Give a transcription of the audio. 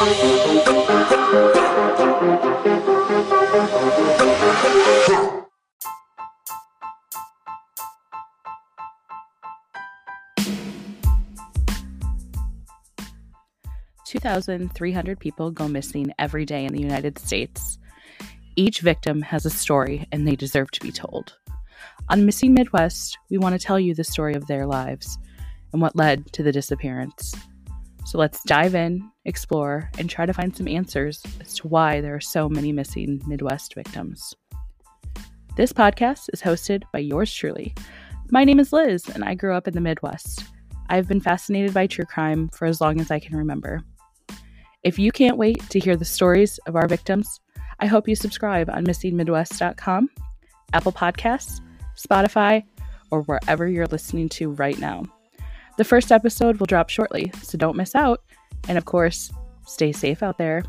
Two thousand three hundred people go missing every day in the United States. Each victim has a story and they deserve to be told. On Missing Midwest, we want to tell you the story of their lives and what led to the disappearance. So let's dive in, explore, and try to find some answers as to why there are so many missing Midwest victims. This podcast is hosted by yours truly. My name is Liz, and I grew up in the Midwest. I've been fascinated by true crime for as long as I can remember. If you can't wait to hear the stories of our victims, I hope you subscribe on missingmidwest.com, Apple Podcasts, Spotify, or wherever you're listening to right now. The first episode will drop shortly, so don't miss out. And of course, stay safe out there.